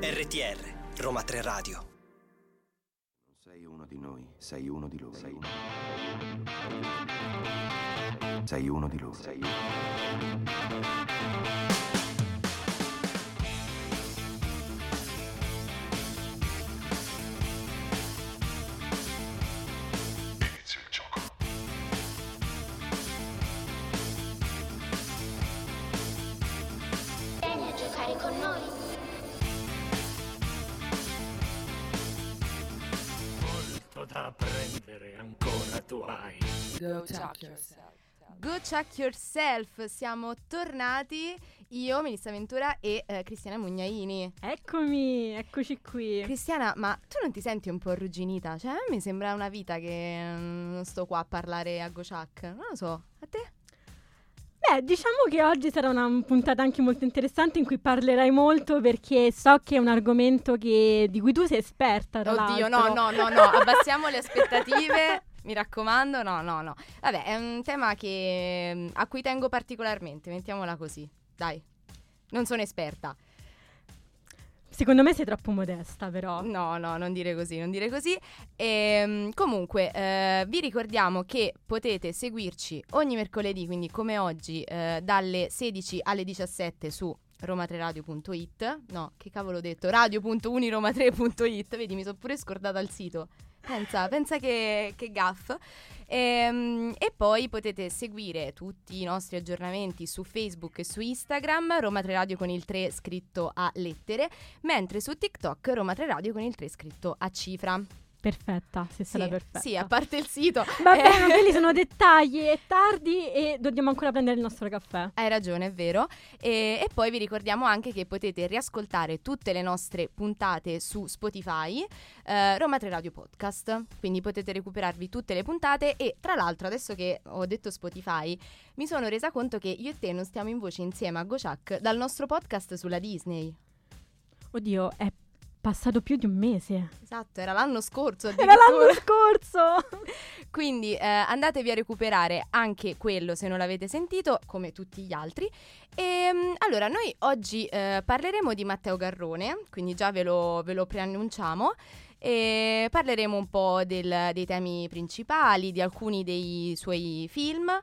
RTR, Roma 3 Radio. Non sei uno di noi, sei uno di loro. Sei uno, sei uno di loro. Sei uno. Go talk yourself. Go check yourself, siamo tornati io, Melissa Ventura e eh, Cristiana Mugnaini. Eccomi, eccoci qui. Cristiana, ma tu non ti senti un po' arrugginita? Cioè, a me sembra una vita che mm, non sto qua a parlare a Gochak. Non lo so, a te? Beh, diciamo che oggi sarà una puntata anche molto interessante in cui parlerai molto perché so che è un argomento che- di cui tu sei esperta. Tra Oddio, l'altro. no, no, no, no, abbassiamo le aspettative. Mi raccomando, no, no, no. Vabbè, è un tema che, mm, a cui tengo particolarmente, mettiamola così. Dai, non sono esperta. Secondo me sei troppo modesta, però. No, no, non dire così, non dire così. Ehm, comunque, eh, vi ricordiamo che potete seguirci ogni mercoledì, quindi come oggi, eh, dalle 16 alle 17 su roma3radio.it. No, che cavolo ho detto? radio.uniroma3.it. Vedi, mi sono pure scordata il sito. Pensa, pensa che, che gaff. Ehm, e poi potete seguire tutti i nostri aggiornamenti su Facebook e su Instagram, Roma 3 Radio con il 3 scritto a lettere, mentre su TikTok Roma 3 Radio con il 3 scritto a cifra. Perfetta, stata sì, perfetta. sì, a parte il sito. Va Eh, ma quelli sono dettagli, è tardi e dobbiamo ancora prendere il nostro caffè. Hai ragione, è vero. E, e poi vi ricordiamo anche che potete riascoltare tutte le nostre puntate su Spotify, eh, Roma 3 Radio Podcast. Quindi potete recuperarvi tutte le puntate. E tra l'altro, adesso che ho detto Spotify, mi sono resa conto che io e te non stiamo in voce insieme a Gochak dal nostro podcast sulla Disney. Oddio, è passato più di un mese. Esatto, era l'anno scorso. Era l'anno scorso! Quindi eh, andatevi a recuperare anche quello se non l'avete sentito, come tutti gli altri. E mm, allora, noi oggi eh, parleremo di Matteo Garrone, quindi già ve lo, ve lo preannunciamo. E parleremo un po' del- dei temi principali, di alcuni dei suoi film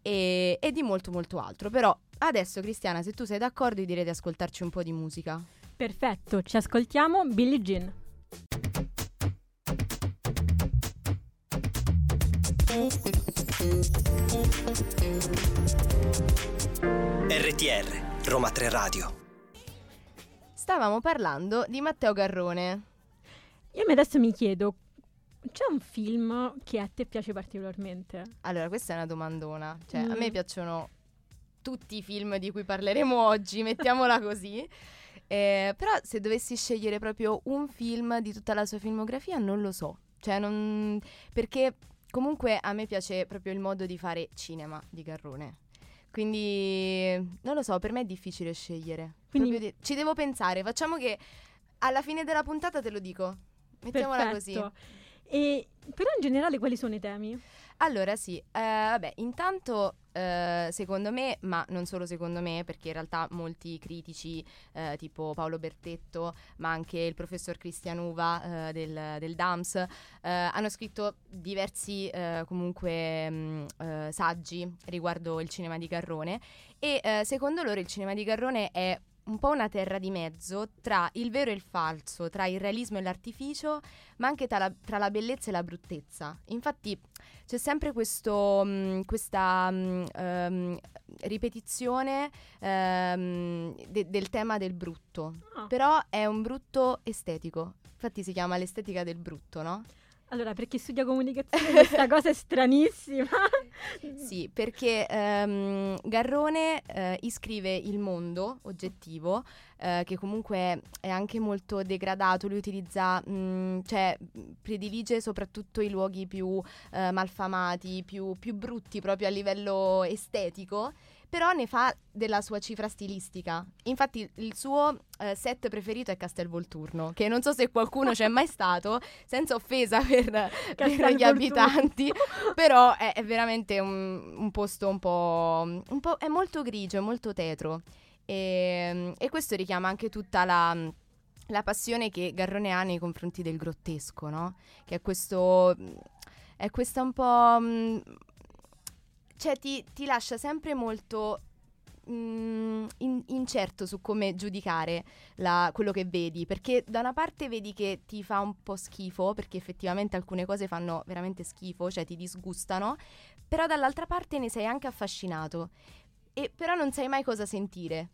e, e di molto molto altro. Però adesso, Cristiana, se tu sei d'accordo, direi di ascoltarci un po' di musica. Perfetto, ci ascoltiamo Billie Jean. RTR, Roma 3 Radio. Stavamo parlando di Matteo Garrone. Io mi- adesso mi chiedo, c'è un film che a te piace particolarmente? Allora, questa è una domandona. Cioè, a Mm. me piacciono tutti i film di cui parleremo oggi, mettiamola così. Eh, però se dovessi scegliere proprio un film di tutta la sua filmografia, non lo so. Cioè, non... Perché comunque a me piace proprio il modo di fare cinema di Garrone. Quindi, non lo so, per me è difficile scegliere. Quindi- di- Ci devo pensare. Facciamo che alla fine della puntata te lo dico. Mettiamola così. Perfetto. E però in generale quali sono i temi? Allora sì, eh, vabbè, intanto eh, secondo me, ma non solo secondo me, perché in realtà molti critici eh, tipo Paolo Bertetto, ma anche il professor Cristian Uva eh, del, del DAMS, eh, hanno scritto diversi eh, comunque mh, eh, saggi riguardo il cinema di Garrone e secondo loro il cinema di Garrone è un po' una terra di mezzo tra il vero e il falso, tra il realismo e l'artificio, ma anche tra la, tra la bellezza e la bruttezza. Infatti c'è sempre questo, mh, questa mh, ehm, ripetizione ehm, de- del tema del brutto, Ah. però è un brutto estetico. Infatti si chiama l'estetica del brutto, no? Allora, per chi studia comunicazione questa cosa è stranissima. Sì, perché ehm, Garrone eh, iscrive il mondo oggettivo, eh, che comunque è anche molto degradato, lui utilizza, mh, cioè predilige soprattutto i luoghi più eh, malfamati, più, più brutti proprio a livello estetico, però ne fa della sua cifra stilistica. Infatti il suo eh, set preferito è Castelvolturno, che non so se qualcuno c'è mai stato, senza offesa per, per gli abitanti, però è, è veramente un, un posto un po', un po'... è molto grigio, è molto tetro. E, e questo richiama anche tutta la, la passione che Garrone ha nei confronti del grottesco, no? Che è questo... è questa un po'... mm, cioè ti, ti lascia sempre molto mm, in- incerto su come giudicare la- quello che vedi, perché da una parte vedi che ti fa un po' schifo, perché effettivamente alcune cose fanno veramente schifo, cioè ti disgustano, però dall'altra parte ne sei anche affascinato. E però non sai mai cosa sentire.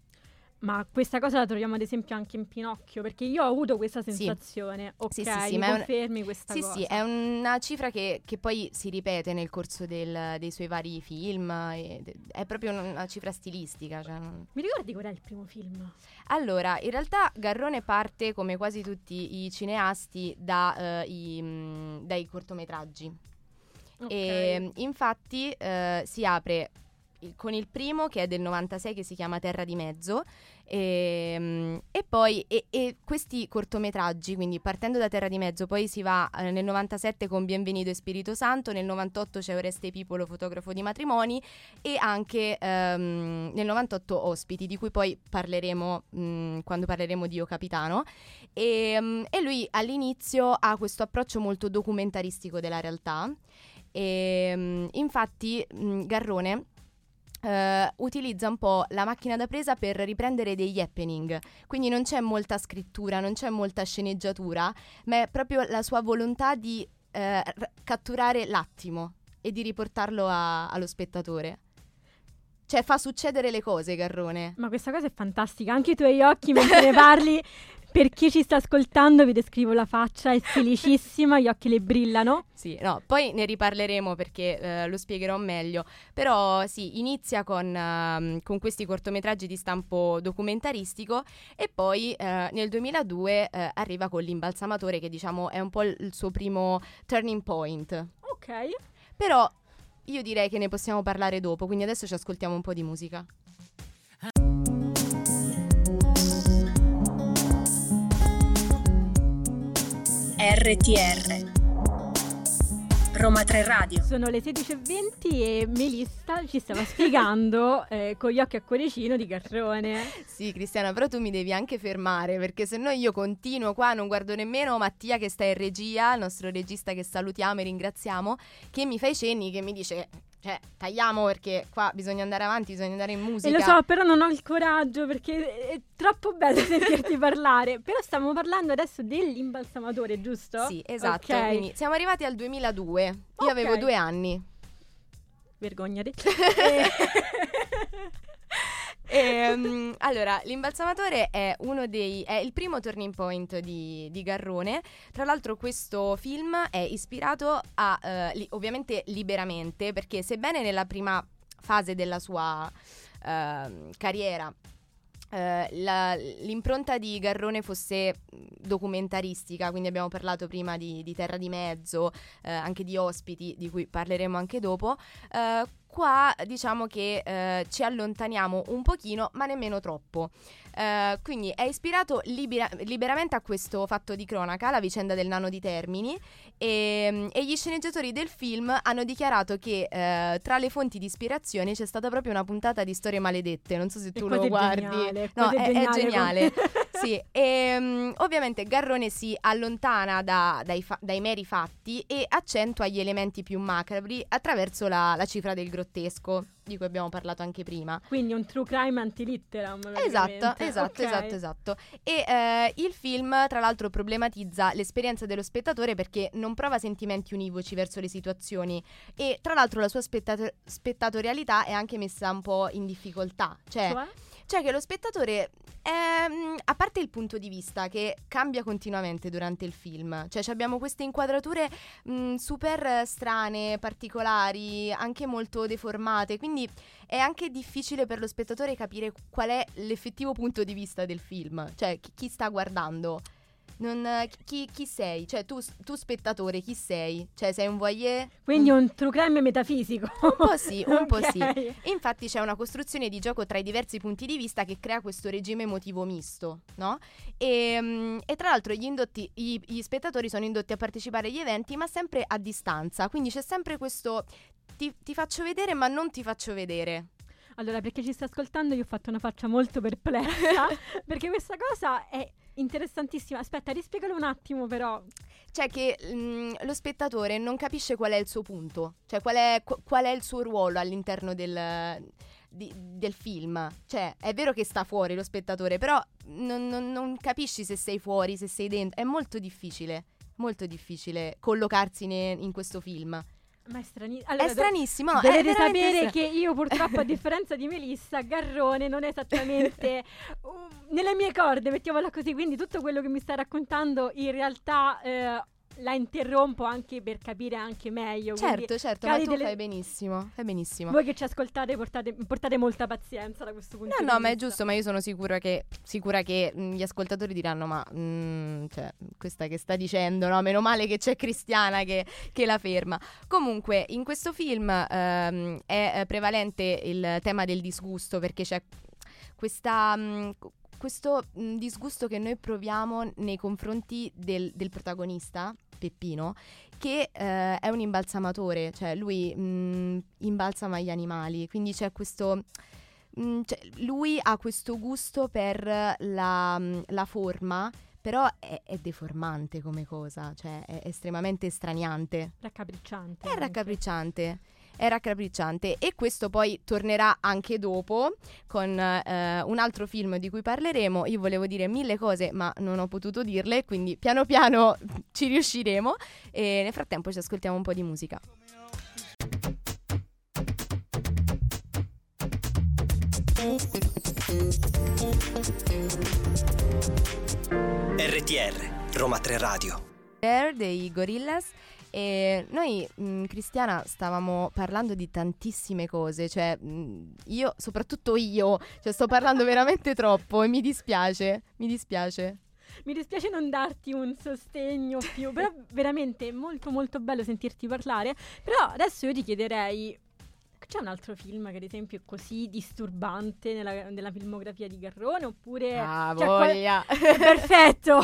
Ma questa cosa la troviamo ad esempio anche in Pinocchio, perché io ho avuto questa sensazione. Ok, Sì, sì, sì, mi ma è un- confermi questa Sì, cosa? sì, è una cifra che, che poi si ripete nel corso del- dei suoi vari film, è proprio una, cifra stilistica. cioè Mi ricordi qual è il primo film? Allora, in realtà Garrone parte, come quasi tutti i cineasti, da, eh, i, mh, dai cortometraggi. Ok. E infatti eh, si apre con il primo che è del 96 che si chiama Terra di Mezzo e, mm, e poi e, e questi cortometraggi, quindi partendo da Terra di Mezzo, poi si va eh, nel 97 con Bienvenido e Spirito Santo, nel 98 c'è Oreste Pipolo, fotografo di matrimoni e anche ehm, nel 98 Ospiti, di cui poi parleremo mm, quando parleremo di Io Capitano. E, mm, e lui all'inizio ha questo approccio molto documentaristico della realtà. E, mm, infatti mm, Garrone eh, utilizza un po' la macchina da presa per riprendere degli happening, quindi non c'è molta scrittura, non c'è molta sceneggiatura, ma è proprio la sua volontà di eh, r- catturare l'attimo e di riportarlo a- allo spettatore. Cioè fa succedere le cose, Garrone. Ma questa cosa è fantastica, anche i tuoi occhi mentre ne parli. Per chi ci sta ascoltando vi descrivo la faccia, è felicissima, gli occhi le brillano. Sì, no, poi ne riparleremo perché eh, lo spiegherò meglio. Però sì, inizia con, ehm, con questi cortometraggi di stampo documentaristico e poi eh, nel 2002 eh, arriva con l'imbalsamatore che diciamo è un po' il suo primo turning point. Ok. Però io direi che ne possiamo parlare dopo, quindi adesso ci ascoltiamo un po' di musica. RTR Roma 3 Radio Sono le 16.20 e Melissa ci stava spiegando eh, con gli occhi a cuoricino di Garrone. Sì, Cristiana, però tu mi devi anche fermare perché se no io continuo qua, non guardo nemmeno Mattia che sta in regia, il nostro regista che salutiamo e ringraziamo, che mi fa i cenni, che mi dice, cioè, tagliamo perché qua bisogna andare avanti, bisogna andare in musica. E lo so, però non ho il coraggio perché è troppo bello sentirti parlare. Però stiamo parlando adesso dell'imbalsamatore, giusto? Sì, esatto. Ok. Quindi siamo arrivati al 2002. Io Ok. avevo due anni. Vergognati. Ehm, allora, l'imbalsamatore è uno dei. è il primo turning point di, di Garrone. Tra l'altro, questo film è ispirato a. eh, li- ovviamente liberamente, perché sebbene nella prima fase della sua ehm, carriera. eh, la- l'impronta di Garrone fosse documentaristica, quindi abbiamo parlato prima di, di Terra di Mezzo, eh, anche di ospiti, di cui parleremo anche dopo. Eh, qua diciamo che eh, ci allontaniamo un pochino, ma nemmeno troppo. Eh, quindi è ispirato libera- liberamente a questo fatto di cronaca, la vicenda del nano di Termini, e, e gli sceneggiatori del film hanno dichiarato che eh, tra le fonti di ispirazione c'è stata proprio una puntata di storie maledette. Non so se tu lo guardi. geniale, no, è, è è geniale. geniale. sì, e mm, ovviamente Garrone si allontana da- dai, fa- dai meri fatti e accentua gli elementi più macabri attraverso la, la cifra del grottesco, di cui abbiamo parlato anche prima. Quindi un true crime antilitteram. Esatto, esatto, Ok. esatto, esatto. E eh, il film, tra l'altro, problematizza l'esperienza dello spettatore perché non prova sentimenti univoci verso le situazioni e, tra l'altro, la sua spettato- spettatorialità è anche messa un po' in difficoltà. Cioè, Cioè? Cioè che lo spettatore, è, mm, a parte il punto di vista che cambia continuamente durante il film, cioè ci abbiamo queste inquadrature mm, super strane, particolari, anche molto deformate, quindi è anche difficile per lo spettatore capire qual è l'effettivo punto di vista del film, cioè chi sta guardando. Non, chi, chi sei? Cioè, tu, tu spettatore, chi sei? Cioè, sei un voyeur? Quindi un, un true crime metafisico. un po' sì, un po' sì. E infatti c'è una costruzione di gioco tra i diversi punti di vista che crea questo regime emotivo misto, no? E, mm, e tra l'altro gli, indotti- gli- gli spettatori sono indotti a partecipare agli eventi, ma sempre a distanza. Quindi c'è sempre questo ti, ti faccio vedere, ma non ti faccio vedere. Allora, perché ci sta ascoltando, io ho fatto una faccia molto perplessa. perché questa cosa è interessantissima. Aspetta, rispiegalo un attimo, però. Cioè che mm, lo spettatore non capisce qual è il suo punto, cioè qual è, qu- qual è il suo ruolo all'interno del, di- del film. Cioè è vero che sta fuori lo spettatore, però non, non- non capisci se sei fuori, se sei dentro. È molto difficile, molto difficile collocarsi ne- in questo film. Ma è stranissimo. è stranissimo, no? è Dovete veramente sapere che io purtroppo a differenza di Melissa, Garrone non è esattamente uh, nelle mie corde, mettiamola così, quindi tutto quello che mi stai raccontando in realtà eh, la interrompo anche per capire anche meglio. Certo, certo, ma tu delle- fai benissimo, fai benissimo. Voi che ci ascoltate portate, portate molta pazienza da questo punto No, di no, vista. ma è giusto, ma io sono sicura che, sicura che mh, gli ascoltatori diranno, ma mh, cioè, questa che sta dicendo, no? Meno male che c'è Cristiana che, che la ferma. Comunque, in questo film ehm, è eh, prevalente il tema del disgusto perché c'è questa... mh, questo mh, disgusto che noi proviamo nei confronti del, del protagonista, Peppino, che eh, è un imbalsamatore, cioè lui mh, imbalsama gli animali, quindi c'è questo... Cioè, lui ha questo gusto per la, la forma, però è, è deformante come cosa, cioè è estremamente straniante. Raccapricciante. È anche. raccapricciante. È raccapricciante e questo poi tornerà anche dopo con eh, un altro film di cui parleremo. Io volevo dire mille cose, ma non ho potuto dirle, quindi piano piano ci riusciremo. E nel frattempo ci ascoltiamo un po' di musica. RTR, Roma 3 Radio. Air dei Gorillaz e noi, mh, Cristiana, stavamo parlando di tantissime cose, cioè mh, io, soprattutto io, cioè sto parlando veramente troppo e mi dispiace, mi dispiace. Mi dispiace non darti un sostegno più, però veramente è molto molto bello sentirti parlare. Però adesso io ti chiederei, c'è un altro film che ad esempio è così disturbante nella, nella filmografia di Garrone oppure... Ah, cioè, qual- voglia. È perfetto,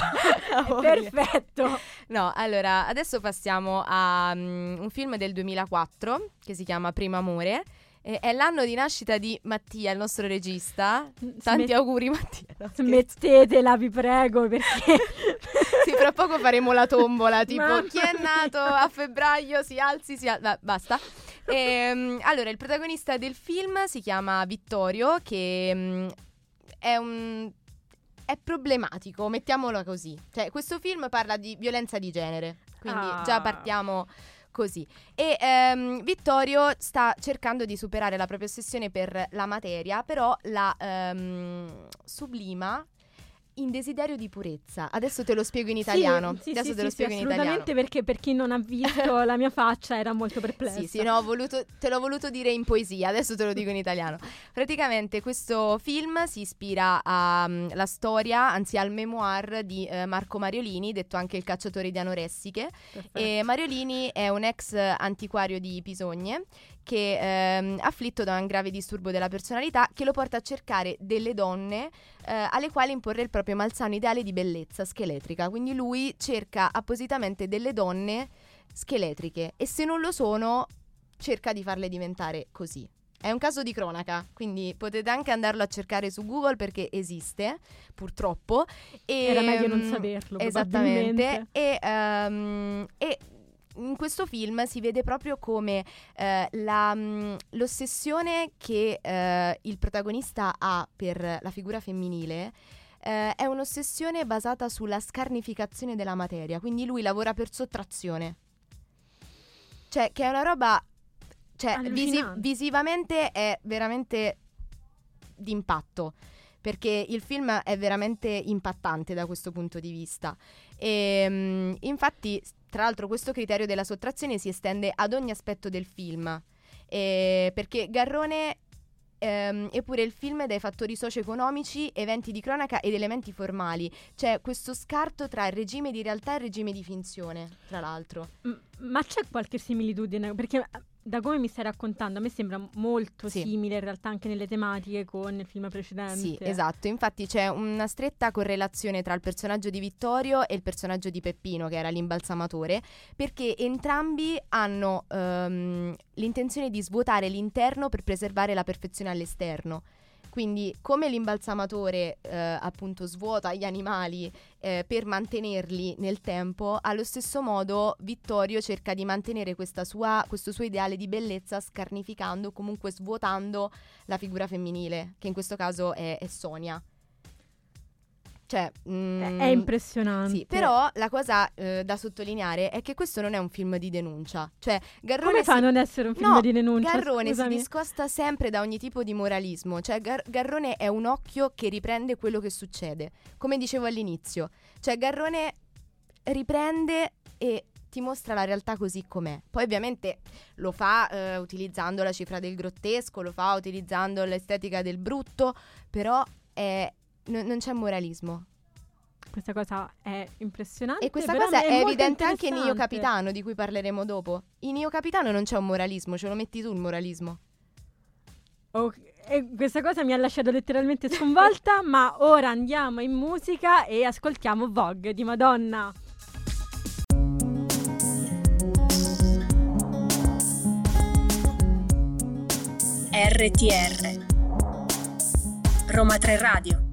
voglia. perfetto. No, allora, adesso passiamo a mm, un film del 2004 che si chiama Primo Amore. È l'anno di nascita di Mattia, il nostro regista. Tanti Smet- auguri Mattia. No. Smettetela, vi prego, perché... Sì, fra poco faremo la tombola, tipo Mamma chi è nato mia. a febbraio si alzi, si alza, basta. Ehm, allora, il protagonista del film si chiama Vittorio, che mm, è un... è problematico, mettiamolo così. Cioè, questo film parla di violenza di genere, quindi Ah. già partiamo così. E ehm, Vittorio sta cercando di superare la propria ossessione per la materia, però la ehm, sublima in desiderio di purezza. Adesso te lo spiego in italiano. Sì, sì, Adesso sì, te lo sì, spiego sì, in italiano. assolutamente perché per chi non ha visto la mia faccia era molto perplessa. Sì, sì, no, ho voluto- te l'ho voluto dire in poesia, adesso te lo dico in italiano. Praticamente questo film si ispira alla storia, anzi al memoir di eh, Marco Mariolini, detto anche il cacciatore di anoressiche. Perfetto. E Mariolini è un ex antiquario di Pisogne che ehm, afflitto da un grave disturbo della personalità che lo porta a cercare delle donne eh, alle quali imporre il proprio malsano ideale di bellezza scheletrica. Quindi lui cerca appositamente delle donne scheletriche e se non lo sono cerca di farle diventare così. È un caso di cronaca, quindi potete anche andarlo a cercare su Google perché esiste, purtroppo. E, Era meglio non mm, saperlo, Esattamente. E, ehm, e in questo film si vede proprio come eh, la, mm, l'ossessione che eh, il protagonista ha per la figura femminile eh, è un'ossessione basata sulla scarnificazione della materia, quindi lui lavora per sottrazione. Cioè, che è una roba... Cioè, visi- visivamente è veramente d'impatto perché il film è veramente impattante da questo punto di vista. E, mm, infatti, s- tra l'altro, questo criterio della sottrazione si estende ad ogni aspetto del film. E- perché Garrone ehm, eppure il film è dai fattori socio-economici, eventi di cronaca ed elementi formali. C'è questo scarto tra il regime di realtà e il regime di finzione, tra l'altro. M- ma c'è qualche similitudine? Perché eh, da come mi stai raccontando, a me sembra molto Sì. simile in realtà anche nelle tematiche con il film precedente. Sì, esatto. Infatti c'è una stretta correlazione tra il personaggio di Vittorio e il personaggio di Peppino, che era l'imbalsamatore, perché entrambi hanno ehm, l'intenzione di svuotare l'interno per preservare la perfezione all'esterno. Quindi, come l'imbalsamatore eh, appunto svuota gli animali eh, per mantenerli nel tempo, allo stesso modo Vittorio cerca di mantenere sua- questo suo ideale di bellezza scarnificando, comunque svuotando la figura femminile, che in questo caso è, è Sonia. Cioè, È, mm, è impressionante. Sì, però la cosa eh, da sottolineare è che questo non è un film di denuncia. Cioè, Garrone Come fa a si- non essere un film No, di denuncia? Garrone Scusami. si discosta sempre da ogni tipo di moralismo, cioè Gar- Garrone è un occhio che riprende quello che succede, come dicevo all'inizio, cioè Garrone riprende e ti mostra la realtà così com'è. Poi ovviamente lo fa eh, utilizzando la cifra del grottesco, lo fa utilizzando l'estetica del brutto, però è- no- non c'è moralismo. Questa cosa è impressionante. E questa cosa è, molto evidente anche in Io. Capitano, di cui parleremo dopo. In Io Capitano non c'è un moralismo, ce lo metti tu il moralismo. Ok, e questa cosa mi ha lasciato letteralmente sconvolta, ma ora andiamo in musica e ascoltiamo Vogue di Madonna. RTR Roma 3 Radio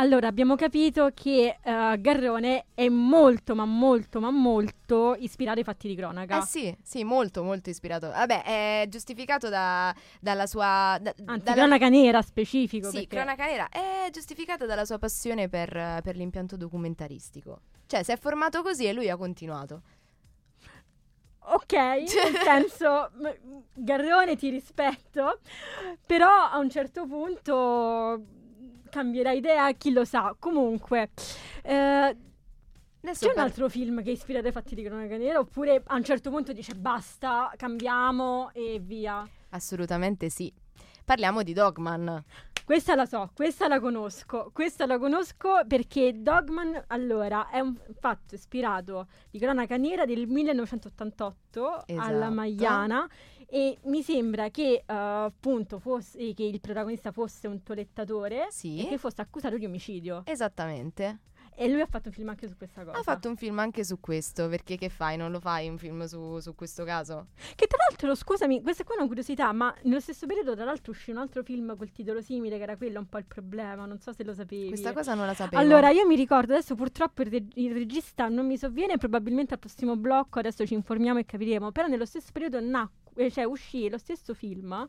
Allora, abbiamo capito che eh, Garrone è molto, ma molto, ma molto ispirato ai fatti di cronaca. Eh sì, sì, molto, molto ispirato. Vabbè, è giustificato da- dalla sua... da- Anzi, dalla- cronaca nera specifico. Sì, perché- cronaca nera. È giustificata dalla sua passione per, per l'impianto documentaristico. Cioè, si è formato così e lui ha continuato. Ok, nel senso, Garrone ti rispetto, però a un certo punto cambierà idea, chi lo sa. Comunque, eh, Adesso c'è un par- altro film che è ispirato ai fatti di cronaca nera oppure a un certo punto dice basta, cambiamo e via. Assolutamente sì. Parliamo di Dogman. Questa la so, questa la conosco, questa la conosco perché Dogman, allora, è un fatto ispirato di cronaca nera del 1988 alla Esatto. Magliana e mi sembra che eh, appunto fosse, che il protagonista fosse un tolettatore Sì. e che fosse accusato di omicidio. Esattamente. E lui ha fatto un film anche su questa cosa. Ha fatto un film anche su questo, perché che fai? Non lo fai un film su, su questo caso? Che tra l'altro, scusami, questa qua è una curiosità, ma nello stesso periodo tra l'altro uscì un altro film col titolo simile che era quello un po' il problema, non so se lo sapevi. Questa cosa non la sapevo. Allora, io mi ricordo, adesso purtroppo il, reg- il regista non mi sovviene, probabilmente al prossimo blocco, adesso ci informiamo e capiremo, però nello stesso periodo nacque, cioè uscì lo stesso film,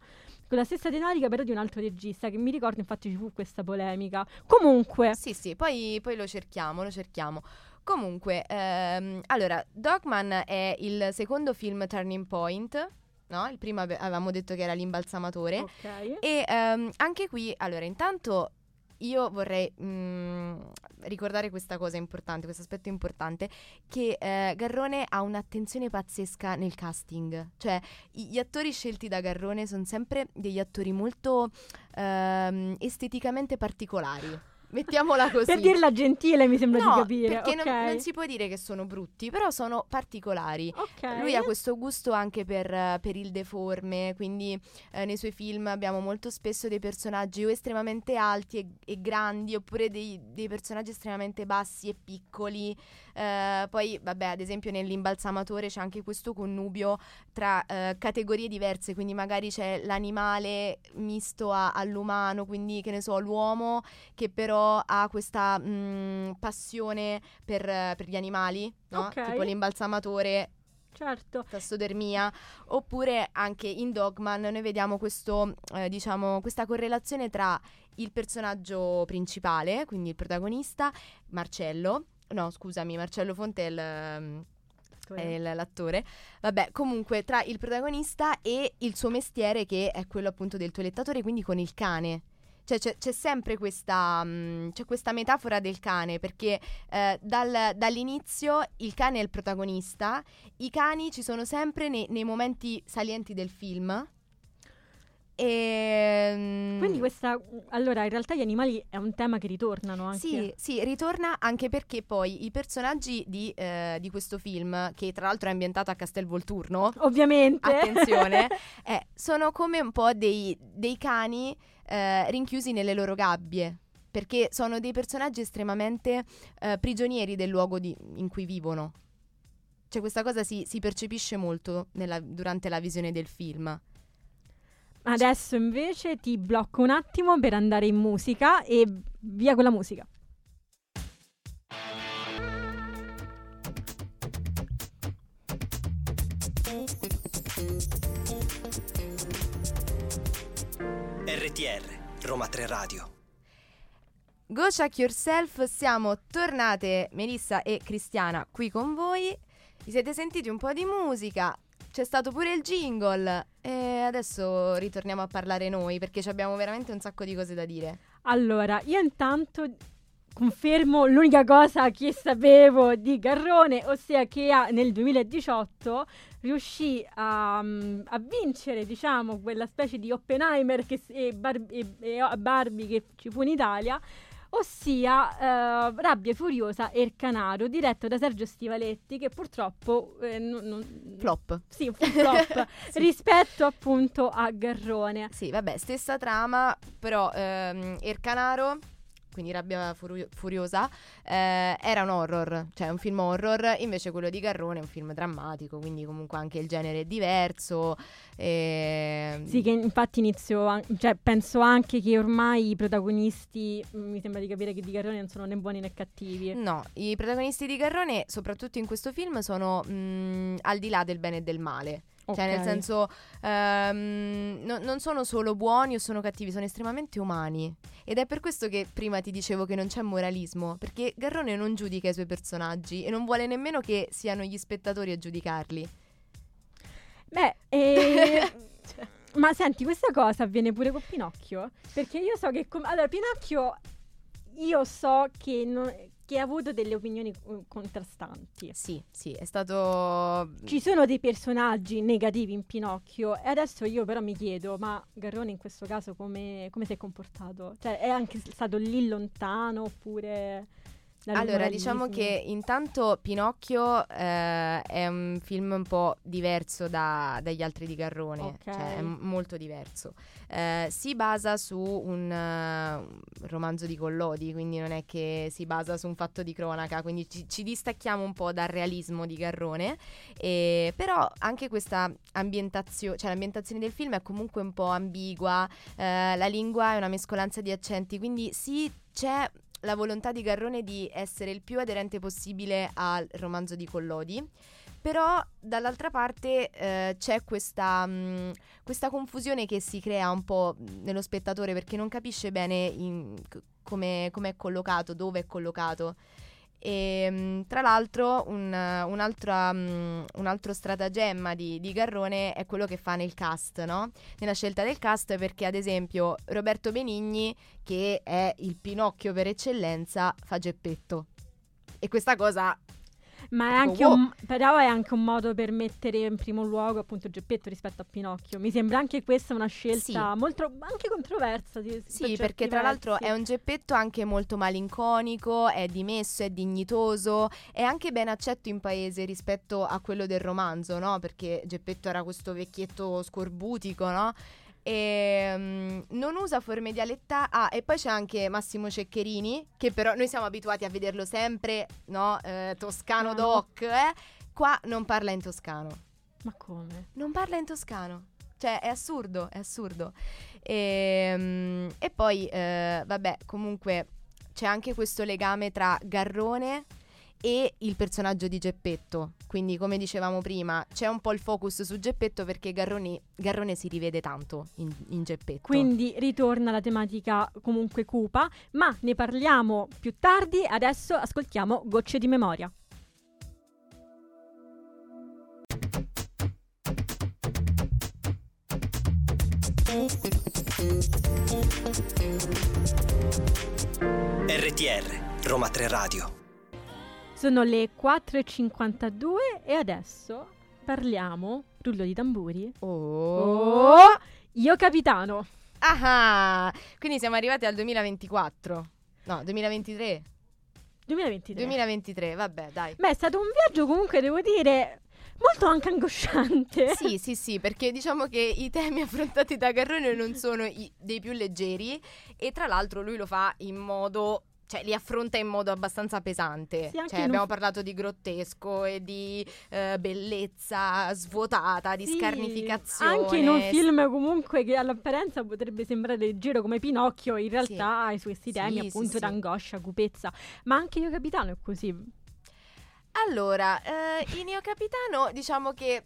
con la stessa tematica però di un altro regista, che mi ricordo infatti ci fu questa polemica. Comunque, Sì, sì, poi, poi lo cerchiamo, lo cerchiamo. Comunque, ehm, allora, Dogman è il secondo film Turning Point, no? Il primo ave- avevamo detto che era l'imbalsamatore. ok. E ehm, anche qui, allora, intanto io vorrei mm, ricordare questa cosa importante, questo aspetto importante, che eh, Garrone ha un'attenzione pazzesca nel casting. Cioè, gli attori scelti da Garrone sono sempre degli attori molto ehm, esteticamente particolari. Mettiamola così. Per dirla gentile mi sembra no, di capire. perché non- ok. non, si può dire che sono brutti, però sono particolari. Ok. Lui ha questo gusto anche per, per il deforme, quindi eh, nei suoi film abbiamo molto spesso dei personaggi o estremamente alti e, e grandi, oppure dei, dei personaggi estremamente bassi e piccoli. Eh, poi, vabbè, ad esempio nell'imbalsamatore c'è anche questo connubio tra eh, categorie diverse, quindi magari c'è l'animale misto a- all'umano, quindi che ne so, l'uomo che però ha questa mh, passione per, per gli animali, no? Ok. tipo l'imbalsamatore Certo. tassodermia, oppure anche in Dogman noi vediamo questo, eh, diciamo, questa correlazione tra il personaggio principale, quindi il protagonista, Marcello, no scusami, Marcello Fonte è il, ehm, è l- l'attore, vabbè comunque tra il protagonista e il suo mestiere che è quello appunto del toilettatore, quindi con il cane. Cioè c'è, c'è sempre questa, mh, c'è questa metafora del cane perché eh, dal- dall'inizio il cane è il protagonista, i cani ci sono sempre nei, nei momenti salienti del film. E, mm, Quindi questa... Allora, in realtà gli animali è un tema che ritornano anche. Sì, sì, ritorna anche perché poi i personaggi di, eh, di questo film, che tra l'altro è ambientato a Castelvolturno, Ovviamente. attenzione, eh, sono come un po' dei, dei cani eh, rinchiusi nelle loro gabbie. Perché sono dei personaggi estremamente eh, prigionieri del luogo di- in cui vivono. Cioè, questa cosa si, si percepisce molto nella- durante la visione del film. Adesso invece ti blocco un attimo per andare in musica e via con la musica. RTR, Roma 3 Radio. Go Check Yourself, siamo tornate Melissa e Cristiana qui con voi. Vi siete sentiti un po' di musica, c'è stato pure il jingle e adesso ritorniamo a parlare noi perché abbiamo veramente un sacco di cose da dire. Allora, io intanto confermo l'unica cosa che sapevo di Garrone, ossia che nel 2018 riuscì a, mm, a vincere, diciamo, quella specie di Oppenheimer che, e, Bar- e- e Barbie che ci fu in Italia, ossia eh, Rabbia Furiosa e il Canaro, diretto da Sergio Stivaletti, che purtroppo... eh, non- non- Flop. Sì, flop Sì. rispetto appunto a Garrone. Sì, vabbè, stessa trama, però ehm, Ercanaro, quindi Rabbia Furu- Furiosa, eh, era un horror, cioè un film horror, invece quello di Garrone è un film drammatico, quindi comunque anche il genere è diverso. e- Sì, che infatti inizio, an- cioè penso anche che ormai i protagonisti, mm, mi sembra di capire che di Garrone non sono né buoni né cattivi. No, i protagonisti di Garrone, soprattutto in questo film, sono mh, al di là del bene e del male. Cioè, nel senso, ehm, no- non sono solo buoni o sono cattivi, sono estremamente umani. Ed è per questo che prima ti dicevo che non c'è moralismo, perché Garrone non giudica i suoi personaggi e non vuole nemmeno che siano gli spettatori a giudicarli. Beh, eh, ma senti, questa cosa avviene pure con Pinocchio? Perché io so che... com- allora, Pinocchio, io so che, non- che ha avuto delle opinioni eh, contrastanti. Sì, sì, è stato... Ci sono dei personaggi negativi in Pinocchio e adesso io però mi chiedo, ma Garrone in questo caso come, come si è comportato? Cioè è anche stato lì lontano oppure... Allora, diciamo che intanto Pinocchio eh, è un film un po' diverso da- dagli altri di Garrone, Ok. cioè è m- molto diverso. Eh, si basa su un, un romanzo di Collodi, quindi non è che si basa su un fatto di cronaca, quindi ci, ci distacchiamo un po' dal realismo di Garrone, e- però anche questa ambientazione, cioè l'ambientazione del film è comunque un po' ambigua, eh, la lingua è una mescolanza di accenti, quindi sì, c'è la volontà di Garrone di essere il più aderente possibile al romanzo di Collodi. Però dall'altra parte eh, c'è questa, mh, questa confusione che si crea un po' nello spettatore perché non capisce bene come è collocato, dove è collocato. E mh, tra l'altro un, un altro, mh, un altro stratagemma di, di Garrone è quello che fa nel cast, no? Nella scelta del cast perché ad esempio Roberto Benigni che è il Pinocchio per eccellenza, fa Geppetto. E questa cosa Ma è wow. un, però è anche un modo per mettere in primo luogo appunto Geppetto rispetto a Pinocchio. Mi sembra anche questa una scelta molto anche controversa. Sì, Sì, perché tra l'altro è un geppetto anche molto malinconico, è dimesso, è dignitoso, è anche ben accetto in paese rispetto a quello del romanzo, no? Perché Geppetto era questo vecchietto scorbutico, no? E mm, non usa forme dialettali. Ah, e poi c'è anche Massimo Ceccherini, che però noi siamo abituati a vederlo sempre, no? Eh, toscano no. doc, eh? Qua non parla in toscano. Ma come? Non parla in toscano. Cioè, è assurdo, è assurdo. E, e poi, eh, vabbè, comunque c'è anche questo legame tra Garrone e il personaggio di Geppetto. Quindi, come dicevamo prima, c'è un po' il focus su Geppetto perché Garrone, Garrone si rivede tanto in, in Geppetto. Quindi ritorna la tematica comunque cupa, ma ne parliamo più tardi. Adesso ascoltiamo Gocce di memoria. RTR, Roma 3 Radio. Sono le 4.52 e adesso parliamo, rullo di tamburi, Oh. oh, io capitano. Ah, quindi siamo arrivati al 2024. No, 2023. 2023. 2023, vabbè, dai. Beh, è stato un viaggio comunque, devo dire, molto anche angosciante. Sì, sì, sì, perché diciamo che i temi affrontati da Garrone non sono i- dei più leggeri e tra l'altro lui lo fa in modo cioè li affronta in modo abbastanza pesante. Sì, Cioè, un abbiamo fi- parlato di grottesco e di eh, bellezza svuotata, di Sì, scarnificazione. Anche in un film comunque che all'apparenza potrebbe sembrare leggero come Pinocchio, in realtà ha i suoi questi temi Sì, sì, appunto sì. d'angoscia, cupezza. Ma anche io capitano è così. Allora, eh, in Io Capitano diciamo che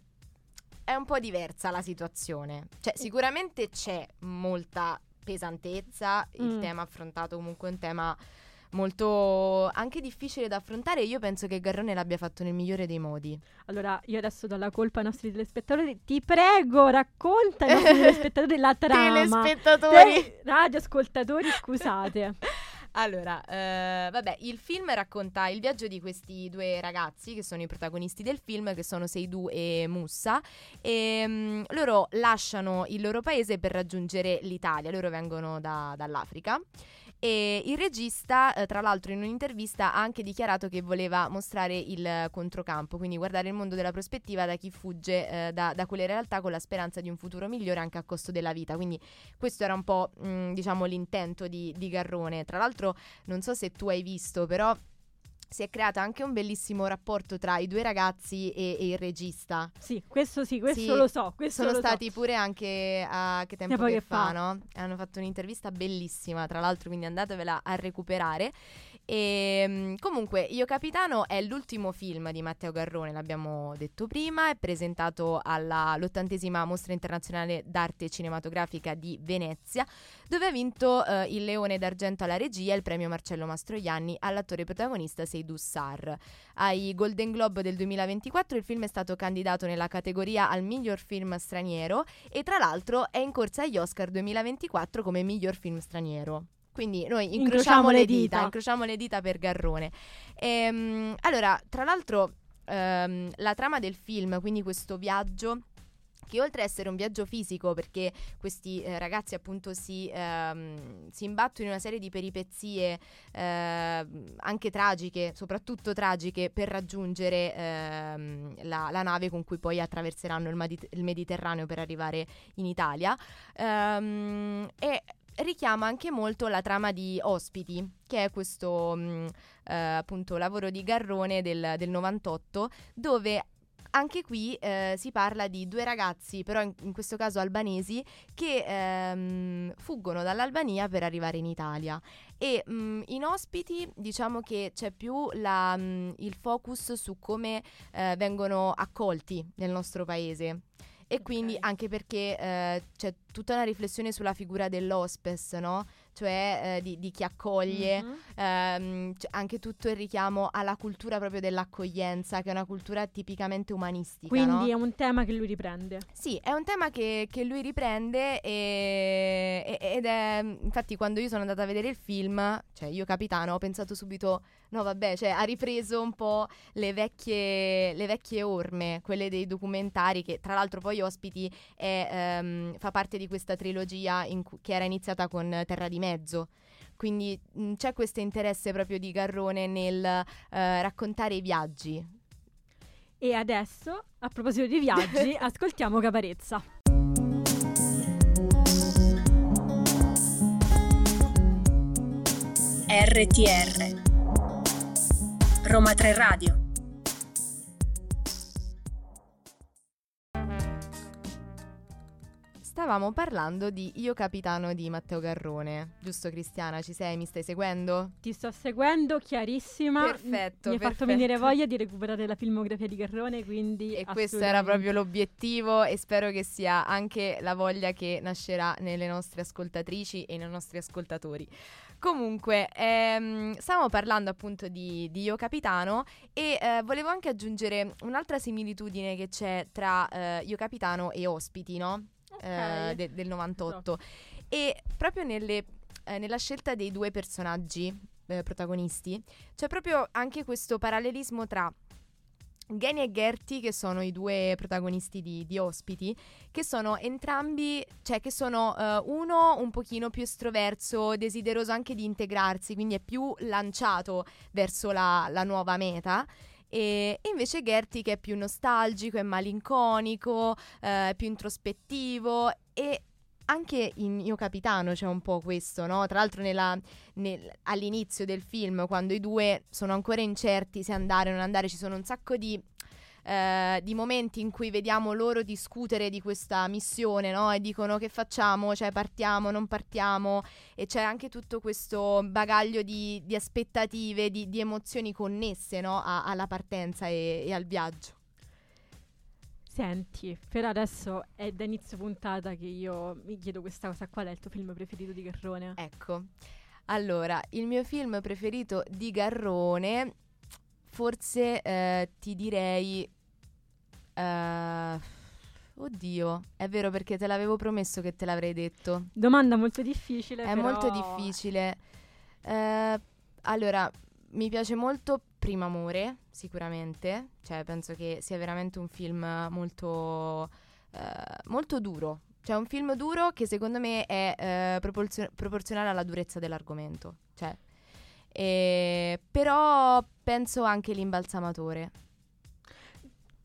è un po' diversa la situazione. Cioè, sicuramente c'è molta pesantezza, il Mm. tema affrontato comunque è un tema molto anche difficile da affrontare e io penso che Garrone l'abbia fatto nel migliore dei modi. Allora, io adesso do la colpa ai nostri telespettatori. Ti prego, racconta ai nostri telespettatori la trama. Telespettatori! Te- radioascoltatori, scusate. Allora, eh, vabbè, il film racconta il viaggio di questi due ragazzi che sono i protagonisti del film, che sono Seidu e Mussa, e mm, loro lasciano il loro paese per raggiungere l'Italia, loro vengono da- dall'Africa. E il regista, eh, tra l'altro, in un'intervista ha anche dichiarato che voleva mostrare il controcampo, quindi guardare il mondo della prospettiva da chi fugge eh, da, da quelle realtà con la speranza di un futuro migliore anche a costo della vita. Quindi questo era un po', mh, diciamo, l'intento di, di Garrone. Tra l'altro, non so se tu hai visto, però si è creato anche un bellissimo rapporto tra i due ragazzi e, e il regista. Sì, questo sì, questo Sì, lo so. Questo Sono lo so. stati pure anche a che tempo Tempo che che fa, fa. no? Hanno fatto un'intervista bellissima, tra l'altro, quindi andatevela a recuperare. E mh, comunque, Io Capitano è l'ultimo film di Matteo Garrone, l'abbiamo detto prima, è presentato all'ottantesima mostra internazionale d'arte cinematografica di Venezia, dove ha vinto eh, il Leone d'Argento alla regia e il premio Marcello Mastroianni all'attore protagonista Seydou Sarr. Ai Golden Globe del 2024 il film è stato candidato nella categoria al miglior film straniero e tra l'altro è in corsa agli Oscar 2024 come miglior film straniero. Quindi noi incrociamo, Incrociamo le le dita, dita. incrociamo le dita per Garrone. Ehm, allora, tra l'altro, ehm, la trama del film, quindi questo viaggio che oltre a essere un viaggio fisico, perché questi eh, ragazzi appunto si, ehm, si imbattono in una serie di peripezie ehm, anche tragiche, soprattutto tragiche, per raggiungere ehm, la, la nave con cui poi attraverseranno il, Madi- il Mediterraneo per arrivare in Italia. Ehm, e richiama anche molto la trama di Ospiti, che è questo mh, eh, appunto lavoro di Garrone del, del 98, dove anche qui eh, si parla di due ragazzi, però in, in questo caso albanesi, che ehm, fuggono dall'Albania per arrivare in Italia. E mh, in ospiti diciamo che c'è più la, mh, il focus su come eh, vengono accolti nel nostro paese. E quindi anche perché eh, c'è tutta una riflessione sulla figura dell'hospes, no? Cioè eh, di, di chi accoglie, Mhm. Ehm, c- anche tutto il richiamo alla cultura proprio dell'accoglienza, che è una cultura tipicamente umanistica. Quindi no? è un tema che lui riprende. Sì, è un tema che, che lui riprende e- e- ed è, infatti quando io sono andata a vedere il film, cioè io capitano, ho pensato subito, no vabbè, cioè ha ripreso un po' le vecchie, le vecchie orme, quelle dei documentari che tra l'altro poi ospiti è, ehm, fa parte di questa trilogia in cui- che era iniziata con Terra di Mezzo. Quindi mh, c'è questo interesse proprio di Garrone nel eh, raccontare i viaggi, E adesso, a proposito di viaggi, ascoltiamo Caparezza. RTR Roma 3 Radio Stavamo parlando di Io Capitano di Matteo Garrone, giusto Cristiana? Ci sei? Mi stai seguendo? Ti sto seguendo, chiarissima. Perfetto, Mi hai fatto venire voglia di recuperare la filmografia di Garrone, quindi E questo era proprio l'obiettivo e spero che sia anche la voglia che nascerà nelle nostre ascoltatrici e nei nostri ascoltatori. Comunque, ehm, stavamo parlando appunto di, di Io Capitano e eh, volevo anche aggiungere un'altra similitudine che c'è tra eh, Io Capitano e Ospiti, no? Ok. Eh, de- del 98. E proprio nelle- eh, nella scelta dei due personaggi eh, protagonisti, c'è proprio anche questo parallelismo tra Gany e Gertie, che sono i due protagonisti di, di Ospiti, che sono entrambi, cioè che sono eh, uno un pochino più estroverso, desideroso anche di integrarsi, quindi è più lanciato verso la, la nuova meta. E, e invece Gertie che è più nostalgico, è malinconico, eh, più introspettivo e anche in Io Capitano c'è un po' questo, no? Tra l'altro nella- nel- all'inizio del film, quando i due sono ancora incerti se andare o non andare, ci sono un sacco di, eh, di momenti in cui vediamo loro discutere di questa missione, no? E dicono che facciamo, cioè partiamo, non partiamo, e c'è anche tutto questo bagaglio di, di aspettative, di, di emozioni connesse, no? A- alla partenza e- e al viaggio. Senti, per adesso è da inizio puntata che io mi chiedo questa cosa. Qual è il tuo film preferito di Garrone? Ecco, allora, il mio film preferito di Garrone, forse eh, ti direi... eh, oddio, è vero perché te l'avevo promesso che te l'avrei detto. Domanda molto difficile. È però- molto difficile. Eh, allora, mi piace molto Primo Amore, sicuramente. Cioè, penso che sia veramente un film molto, eh, molto duro. Cioè, un film duro che secondo me è eh, proporzio- proporzionale alla durezza dell'argomento. Cioè, e- però penso anche L'imbalsamatore.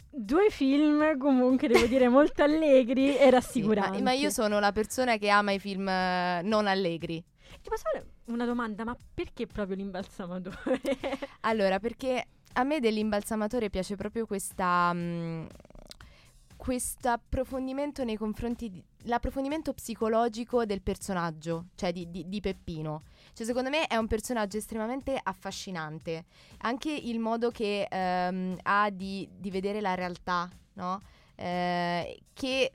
Due film comunque devo dire molto allegri e Sì, ma, rassicuranti. ma io sono la persona che ama i film eh, non allegri. Ti posso fare una domanda? Ma perché proprio l'imbalsamatore? Allora, perché a me dell'imbalsamatore piace proprio questa. mm, questo approfondimento nei confronti di, l'approfondimento psicologico del personaggio, cioè di, di- di Peppino. Cioè, secondo me è un personaggio estremamente affascinante. Anche il modo che ehm, ha di, di vedere la realtà, no? Eh, che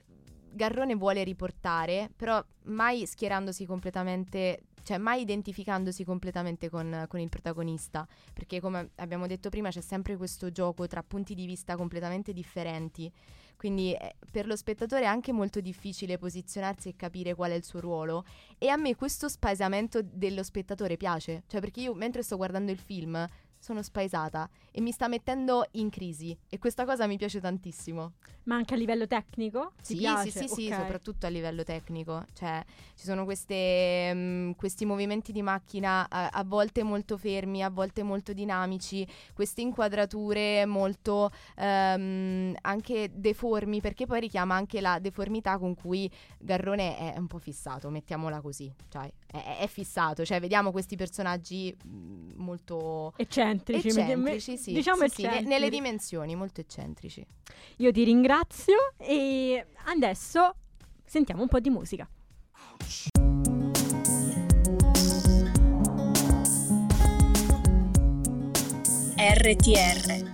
Garrone vuole riportare, però mai schierandosi completamente, cioè mai identificandosi completamente con, con il protagonista, perché come abbiamo detto prima c'è sempre questo gioco tra punti di vista completamente differenti, quindi eh, per lo spettatore è anche molto difficile posizionarsi e capire qual è il suo ruolo. E a me questo spaesamento dello spettatore piace, cioè perché io mentre sto guardando il film sono spaesata e mi sta mettendo in crisi e questa cosa mi piace tantissimo. Ma anche a livello tecnico? Sì, piace? sì, sì, sì, Ok. soprattutto a livello tecnico. Cioè, ci sono queste, mm, questi movimenti di macchina a, a volte molto fermi, a volte molto dinamici, queste inquadrature molto ehm, anche deformi, perché poi richiama anche la deformità con cui Garrone è un po' fissato, mettiamola così. Cioè, è, è fissato, cioè vediamo questi personaggi mm, molto Eccentrici, eccentrici, mi- sì, diciamo sì, sì, eccentrici. nelle dimensioni, molto eccentrici. Io ti ringrazio e adesso sentiamo un po' di musica. RTR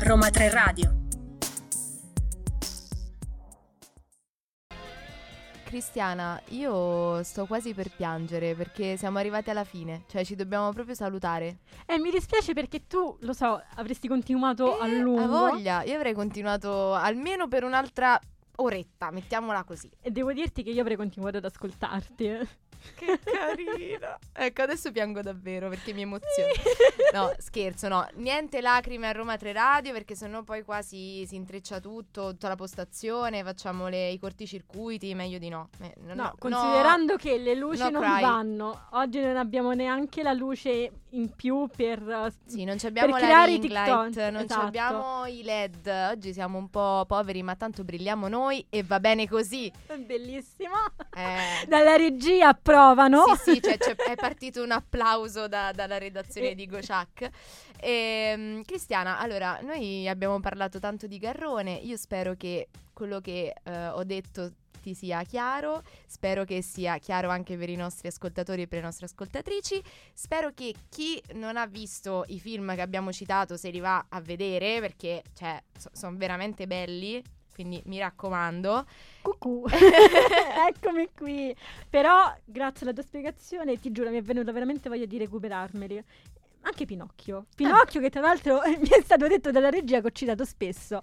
Roma 3 Radio Cristiana, io sto quasi per piangere perché siamo arrivati alla fine, cioè ci dobbiamo proprio salutare. E mi dispiace perché tu, lo so, avresti continuato a Eh, lungo. A voglia, io avrei continuato almeno per un'altra oretta, mettiamola così. E devo dirti che io avrei continuato ad ascoltarti. Che carina. ecco, adesso piango davvero perché mi emoziono. No, scherzo, no. Niente lacrime a Roma 3 Radio perché sennò poi qua si, si intreccia tutto, tutta la postazione, facciamo le- i corticircuiti, meglio di no. Eh, no, No, no, considerando che le luci no non cry. vanno, oggi non abbiamo neanche la luce in più per... uh, Sì, non abbiamo la creare i ring TikTok, light, non ci esatto. abbiamo i LED. Oggi siamo un po' poveri, ma tanto brilliamo noi e va bene così. Bellissimo. Eh, Dalla regia approvano. Sì, sì, cioè, c'è- è partito un applauso da- dalla redazione E- di Gociac. Ehm, Cristiana, allora, noi abbiamo parlato tanto di Garrone, io spero che quello che eh, ho detto ti sia chiaro, spero che sia chiaro anche per i nostri ascoltatori e per le nostre ascoltatrici, spero che chi non ha visto i film che abbiamo citato se li va a vedere perché cioè, sono veramente belli, quindi mi raccomando. Cucù. Eccomi qui. Però, grazie alla tua spiegazione, ti giuro, mi è venuta veramente voglia di recuperarmeli. Anche Pinocchio. Pinocchio che tra l'altro mi è stato detto dalla regia che ho citato spesso.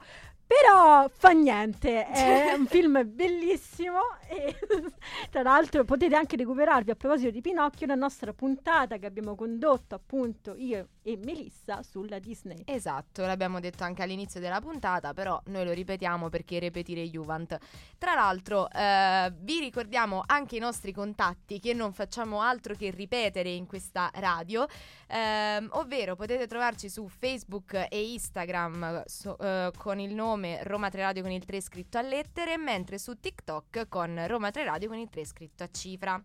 Però fa niente, è un film bellissimo e tra l'altro potete anche recuperarvi a proposito di Pinocchio la nostra puntata che abbiamo condotto appunto io e Melissa sulla Disney. Esatto, l'abbiamo detto anche all'inizio della puntata, però noi lo ripetiamo perché ripetire Juvent. Tra l'altro eh, vi ricordiamo anche i nostri contatti che non facciamo altro che ripetere in questa radio, ehm, ovvero potete trovarci su Facebook e Instagram so, eh, con il nome Roma 3 Radio con il 3 scritto a lettere, mentre su TikTok con Roma 3 Radio con il 3 scritto a cifra.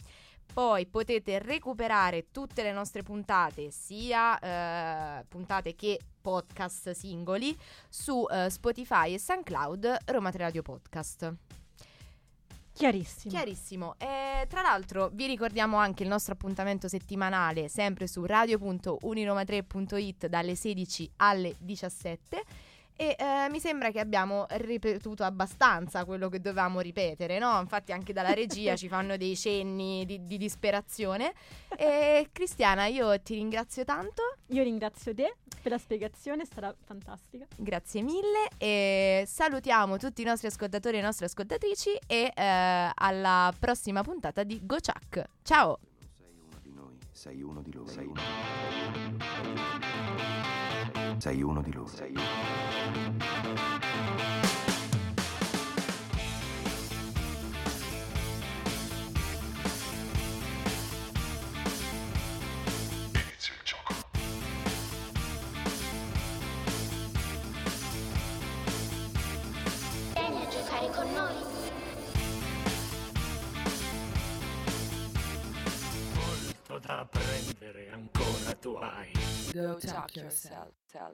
Poi potete recuperare tutte le nostre puntate, sia eh, puntate che podcast singoli, su eh, Spotify e SoundCloud Roma 3 Radio Podcast. Chiarissimo. Chiarissimo. E, tra l'altro vi ricordiamo anche il nostro appuntamento settimanale sempre su radio.uniroma3.it dalle 16 alle 17 e eh, mi sembra che abbiamo ripetuto abbastanza quello che dovevamo ripetere, no? Infatti anche dalla regia ci fanno dei cenni di, di, disperazione. E Cristiana, io ti ringrazio tanto. Io ringrazio te per la spiegazione, sarà fantastica. Grazie mille e salutiamo tutti i nostri ascoltatori e le nostre ascoltatrici e eh, alla prossima puntata di Go Chuck. Ciao! Sei uno di noi, sei uno di loro. Sei uno di loro. Sei uno di loro. Sei uno da prendere ancora tu hai. Go talk yourself. Tell.